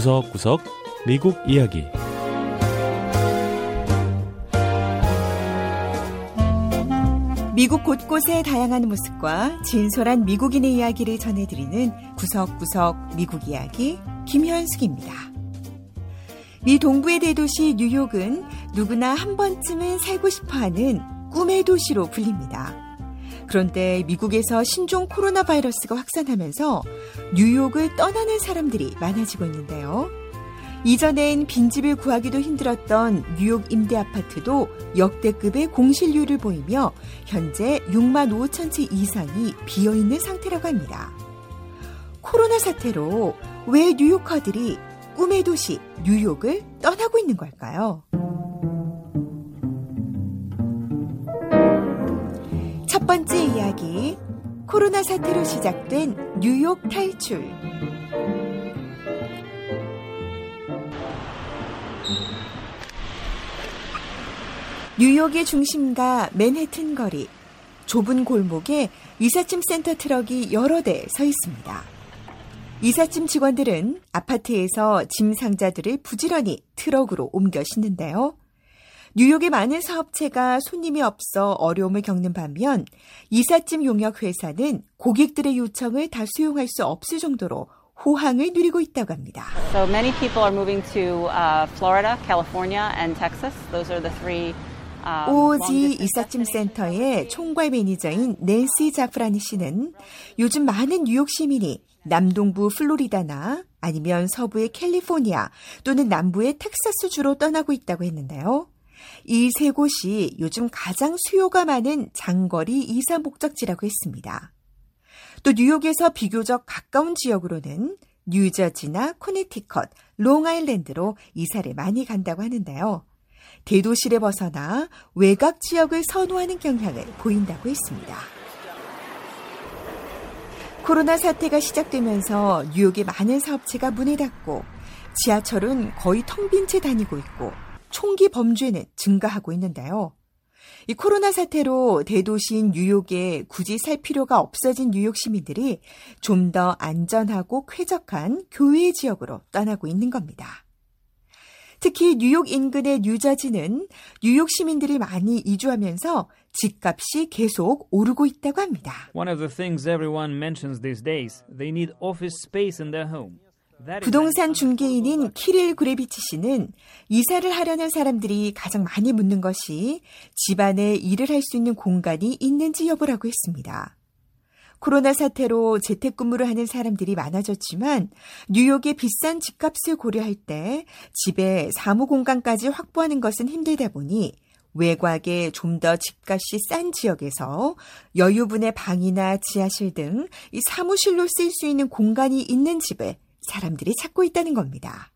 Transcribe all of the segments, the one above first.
구석구석 미국 이야기 미국 곳곳의 다양한 모습과 진솔한 미국인의 이야기를 전해드리는 구석구석 미국 이야기 김현숙입니다. 미 동부의 대도시 뉴욕은 누구나 한 번쯤은 살고 싶어 하는 꿈의 도시로 불립니다. 그런데 미국에서 신종 코로나 바이러스가 확산하면서 뉴욕을 떠나는 사람들이 많아지고 있는데요. 이전엔 빈집을 구하기도 힘들었던 뉴욕 임대 아파트도 역대급의 공실률을 보이며 현재 6만 5천 채 이상이 비어 있는 상태라고 합니다. 코로나 사태로 왜 뉴요커들이 꿈의 도시 뉴욕을 떠나고 있는 걸까요? 번째 이야기. 코로나 사태로 시작된 뉴욕 탈출. 뉴욕의 중심가 맨해튼 거리. 좁은 골목에 이삿짐 센터 트럭이 여러 대 서 있습니다. 이삿짐 직원들은 아파트에서 짐 상자들을 부지런히 트럭으로 옮겨 싣는데요. 뉴욕의 많은 사업체가 손님이 없어 어려움을 겪는 반면 이삿짐 용역 회사는 고객들의 요청을 다 수용할 수 없을 정도로 호황을 누리고 있다고 합니다. So many people are moving to uh, Florida, California, and Texas. Those are the three. um, 오지 이삿짐. 센터의 총괄 매니저인 낸시 자프라니 씨는 요즘 많은 뉴욕 시민이 남동부 플로리다나 아니면 서부의 캘리포니아 또는 남부의 텍사스 주로 떠나고 있다고 했는데요. 이 세 곳이 요즘 가장 수요가 많은 장거리 이사 목적지라고 했습니다. 또 뉴욕에서 비교적 가까운 지역으로는 뉴저지나 코네티컷, 롱아일랜드로 이사를 많이 간다고 하는데요. 대도시를 벗어나 외곽 지역을 선호하는 경향을 보인다고 했습니다. 코로나 사태가 시작되면서 뉴욕의 많은 사업체가 문을 닫고 지하철은 거의 텅 빈 채 다니고 있고 총기 범죄는 증가하고 있는데요. 이 코로나 사태로 대도시인 뉴욕에 굳이 살 필요가 없어진 뉴욕 시민들이 좀 더 안전하고 쾌적한 교외 지역으로 떠나고 있는 겁니다. 특히 뉴욕 인근의 뉴저지는 뉴욕 시민들이 많이 이주하면서 집값이 계속 오르고 있다고 합니다. One of the things everyone mentions these days, they need office space in their home. 부동산 중개인인 키릴 그레비치 씨는 이사를 하려는 사람들이 가장 많이 묻는 것이 집안에 일을 할 수 있는 공간이 있는지 여부라고 했습니다. 코로나 사태로 재택근무를 하는 사람들이 많아졌지만 뉴욕의 비싼 집값을 고려할 때 집에 사무 공간까지 확보하는 것은 힘들다 보니 외곽에 좀 더 집값이 싼 지역에서 여유분의 방이나 지하실 등이 사무실로 쓸 수 있는 공간이 있는 집을 사람들이 찾고 있다는 겁니다.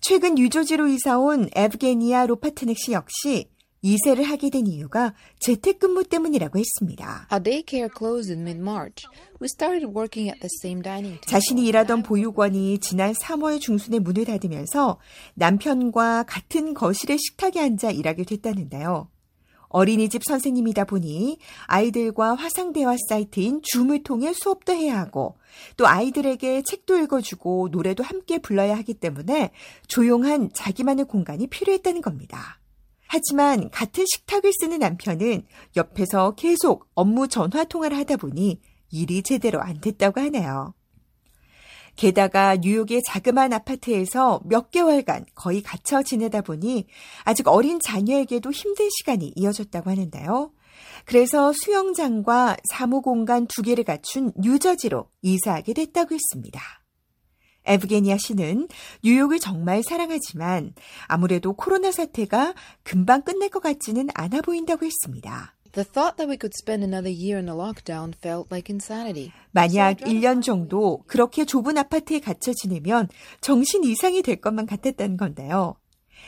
최근 유조지로 이사온 에브게니아 로파트넥 씨 역시 이세를 하게 된 이유가 재택근무 때문이라고 했습니다. Our daycare closed in mid-March. We started working at the same dining table. 자신이 일하던 보육원이 지난 3월 중순에 문을 닫으면서 남편과 같은 거실의 식탁에 앉아 일하게 됐다는데요. 어린이집 선생님이다 보니 아이들과 화상대화 사이트인 줌을 통해 수업도 해야 하고 또 아이들에게 책도 읽어주고 노래도 함께 불러야 하기 때문에 조용한 자기만의 공간이 필요했다는 겁니다. 하지만 같은 식탁을 쓰는 남편은 옆에서 계속 업무 전화 통화를 하다 보니 일이 제대로 안 됐다고 하네요. 게다가 뉴욕의 자그마한 아파트에서 몇 개월간 거의 갇혀 지내다 보니 아직 어린 자녀에게도 힘든 시간이 이어졌다고 하는데요. 그래서 수영장과 사무공간 두 개를 갖춘 뉴저지로 이사하게 됐다고 했습니다. 에브게니아 씨는 뉴욕을 정말 사랑하지만 아무래도 코로나 사태가 금방 끝날 것 같지는 않아 보인다고 했습니다. The thought that we could spend another year in a lockdown felt like insanity. 만약 1년 정도 그렇게 좁은 아파트에 갇혀 지내면 정신 이상이 될 것만 같았다는 건데요.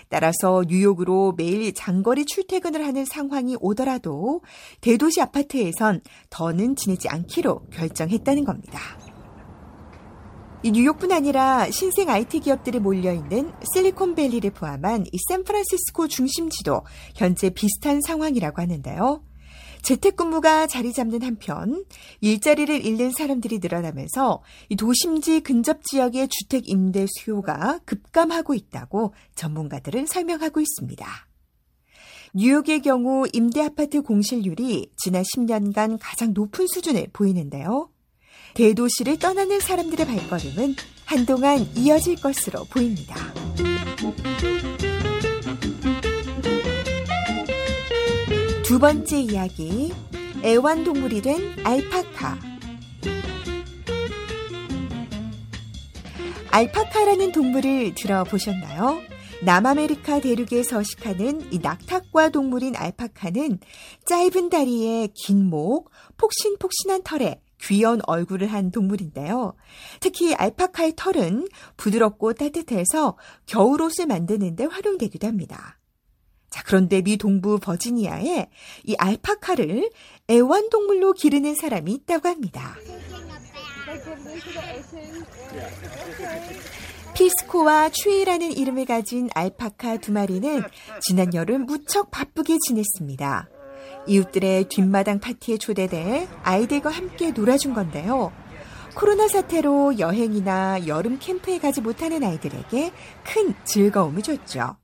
따라서 뉴욕으로 매일 장거리 출퇴근을 하는 상황이 오더라도 대도시 아파트에선 더는 지내지 않기로 결정했다는 겁니다. 이 뉴욕뿐 아니라 신생 IT 기업들이 몰려있는 실리콘밸리를 포함한 이 샌프란시스코 중심지도 현재 비슷한 상황이라고 하는데요. 재택근무가 자리 잡는 한편 일자리를 잃는 사람들이 늘어나면서 이 도심지 근접 지역의 주택 임대 수요가 급감하고 있다고 전문가들은 설명하고 있습니다. 뉴욕의 경우 임대 아파트 공실률이 지난 10년간 가장 높은 수준을 보이는데요. 대도시를 떠나는 사람들의 발걸음은 한동안 이어질 것으로 보입니다. 두 번째 이야기, 애완동물이 된 알파카. 알파카라는 동물을 들어보셨나요? 남아메리카 대륙에 서식하는 이 낙타과 동물인 알파카는 짧은 다리에 긴 목, 폭신폭신한 털에 귀여운 얼굴을 한 동물인데요. 특히 알파카의 털은 부드럽고 따뜻해서 겨울옷을 만드는데 활용되기도 합니다. 자, 그런데 미 동부 버지니아에 이 알파카를 애완동물로 기르는 사람이 있다고 합니다. 피스코와 추이라는 이름을 가진 알파카 두 마리는 지난 여름 무척 바쁘게 지냈습니다. 이웃들의 뒷마당 파티에 초대돼 아이들과 함께 놀아준 건데요. 코로나 사태로 여행이나 여름 캠프에 가지 못하는 아이들에게 큰 즐거움을 줬죠.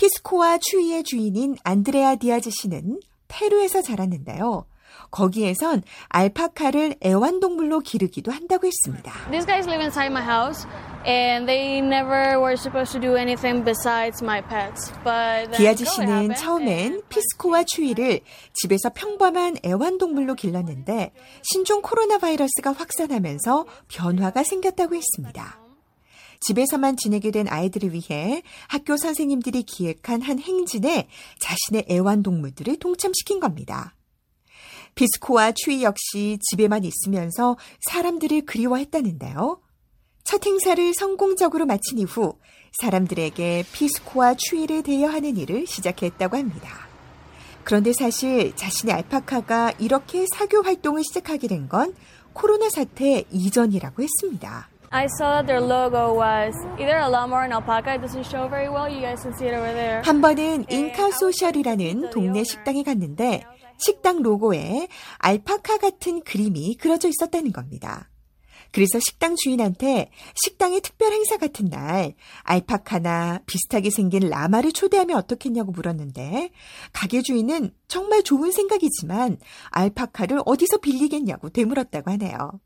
피스코와 추위의 주인인 안드레아 디아즈 씨는 페루에서 자랐는데요. 거기에선 알파카를 애완동물로 기르기도 한다고 했습니다. These guys live inside my house and they never were supposed to do anything besides my pets. But 디아즈 씨는 처음엔 피스코와 추위를 집에서 평범한 애완동물로 길렀는데 신종 코로나 바이러스가 확산하면서 변화가 생겼다고 했습니다. 집에서만 지내게 된 아이들을 위해 학교 선생님들이 기획한 한 행진에 자신의 애완동물들을 동참시킨 겁니다. 비스코와 추위 역시 집에만 있으면서 사람들을 그리워했다는데요. 첫 행사를 성공적으로 마친 이후 사람들에게 피스코와 추위를 대여하는 일을 시작했다고 합니다. 그런데 사실 자신의 알파카가 이렇게 사교 활동을 시작하게 된 건 코로나 사태 이전이라고 했습니다. I saw that their logo was either a llama or an alpaca. It doesn't show very well. You guys can see it over there. 한 번은 인카 소셜이라는 동네 식당에 갔는데 식당 로고에 알파카 같은 그림이 그려져 있었다는 겁니다. 그래서 식당 주인한테 식당의 특별 행사 같은 날 알파카나 비슷하게 생긴 라마를 초대하면 어떻겠냐고 물었는데 가게 주인은 정말 좋은 생각이지만 알파카를 어디서 빌리겠냐고 되물었다고 하네요.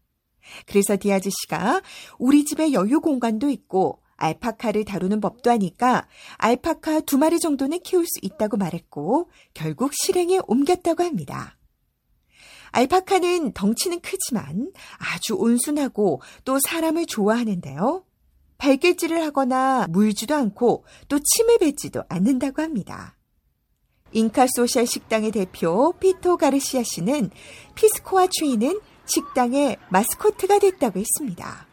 그래서 디아즈 씨가 우리 집에 여유 공간도 있고 알파카를 다루는 법도 하니까 알파카 두 마리 정도는 키울 수 있다고 말했고 결국 실행에 옮겼다고 합니다. 알파카는 덩치는 크지만 아주 온순하고 또 사람을 좋아하는데요. 발길질을 하거나 물지도 않고 또 침을 뱉지도 않는다고 합니다. 인카 소셜 식당의 대표 피토 가르시아 씨는 피스코와 추이는 식당의 마스코트가 됐다고 했습니다.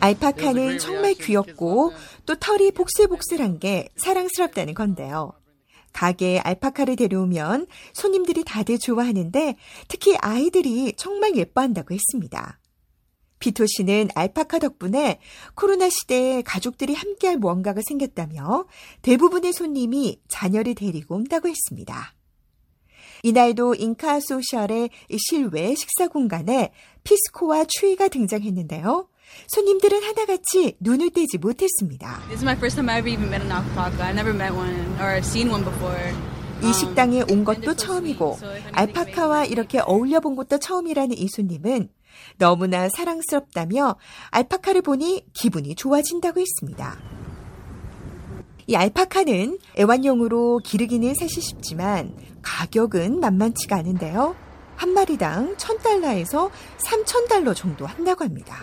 알파카는 정말 귀엽고 또 털이 복슬복슬한 게 사랑스럽다는 건데요. 가게에 알파카를 데려오면 손님들이 다들 좋아하는데 특히 아이들이 정말 예뻐한다고 했습니다. 피토 씨는 알파카 덕분에 코로나 시대에 가족들이 함께할 무언가가 생겼다며 대부분의 손님이 자녀를 데리고 온다고 했습니다. 이날도 인카 소셜의 실외 식사 공간에 피스코와 추이가 등장했는데요. 손님들은 하나같이 눈을 떼지 못했습니다. 이 식당에 온 것도 처음이고 알파카와 이렇게 어울려 본 것도 처음이라는 이 손님은 너무나 사랑스럽다며 알파카를 보니 기분이 좋아진다고 했습니다. 이 알파카는 애완용으로 기르기는 사실 쉽지만 가격은 만만치가 않은데요. 한 마리당 1000달러에서 3000달러 정도 한다고 합니다.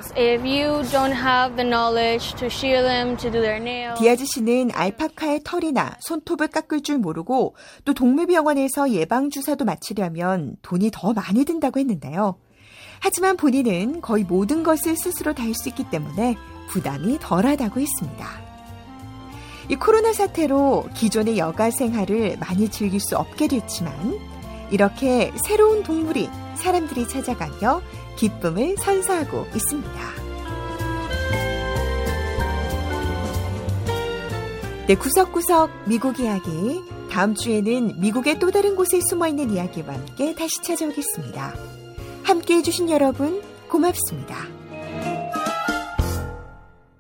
디아즈 씨는 알파카의 털이나 손톱을 깎을 줄 모르고 또 동물병원에서 예방주사도 맞추려면 돈이 더 많이 든다고 했는데요. 하지만 본인은 거의 모든 것을 스스로 다 할 수 있기 때문에 부담이 덜하다고 했습니다. 이 코로나 사태로 기존의 여가 생활을 많이 즐길 수 없게 됐지만 이렇게 새로운 동물이 사람들이 찾아가며 기쁨을 선사하고 있습니다. 네, 구석구석 미국 이야기. 다음 주에는 미국의 또 다른 곳에 숨어 있는 이야기와 함께 다시 찾아오겠습니다. 함께 해주신 여러분, 고맙습니다.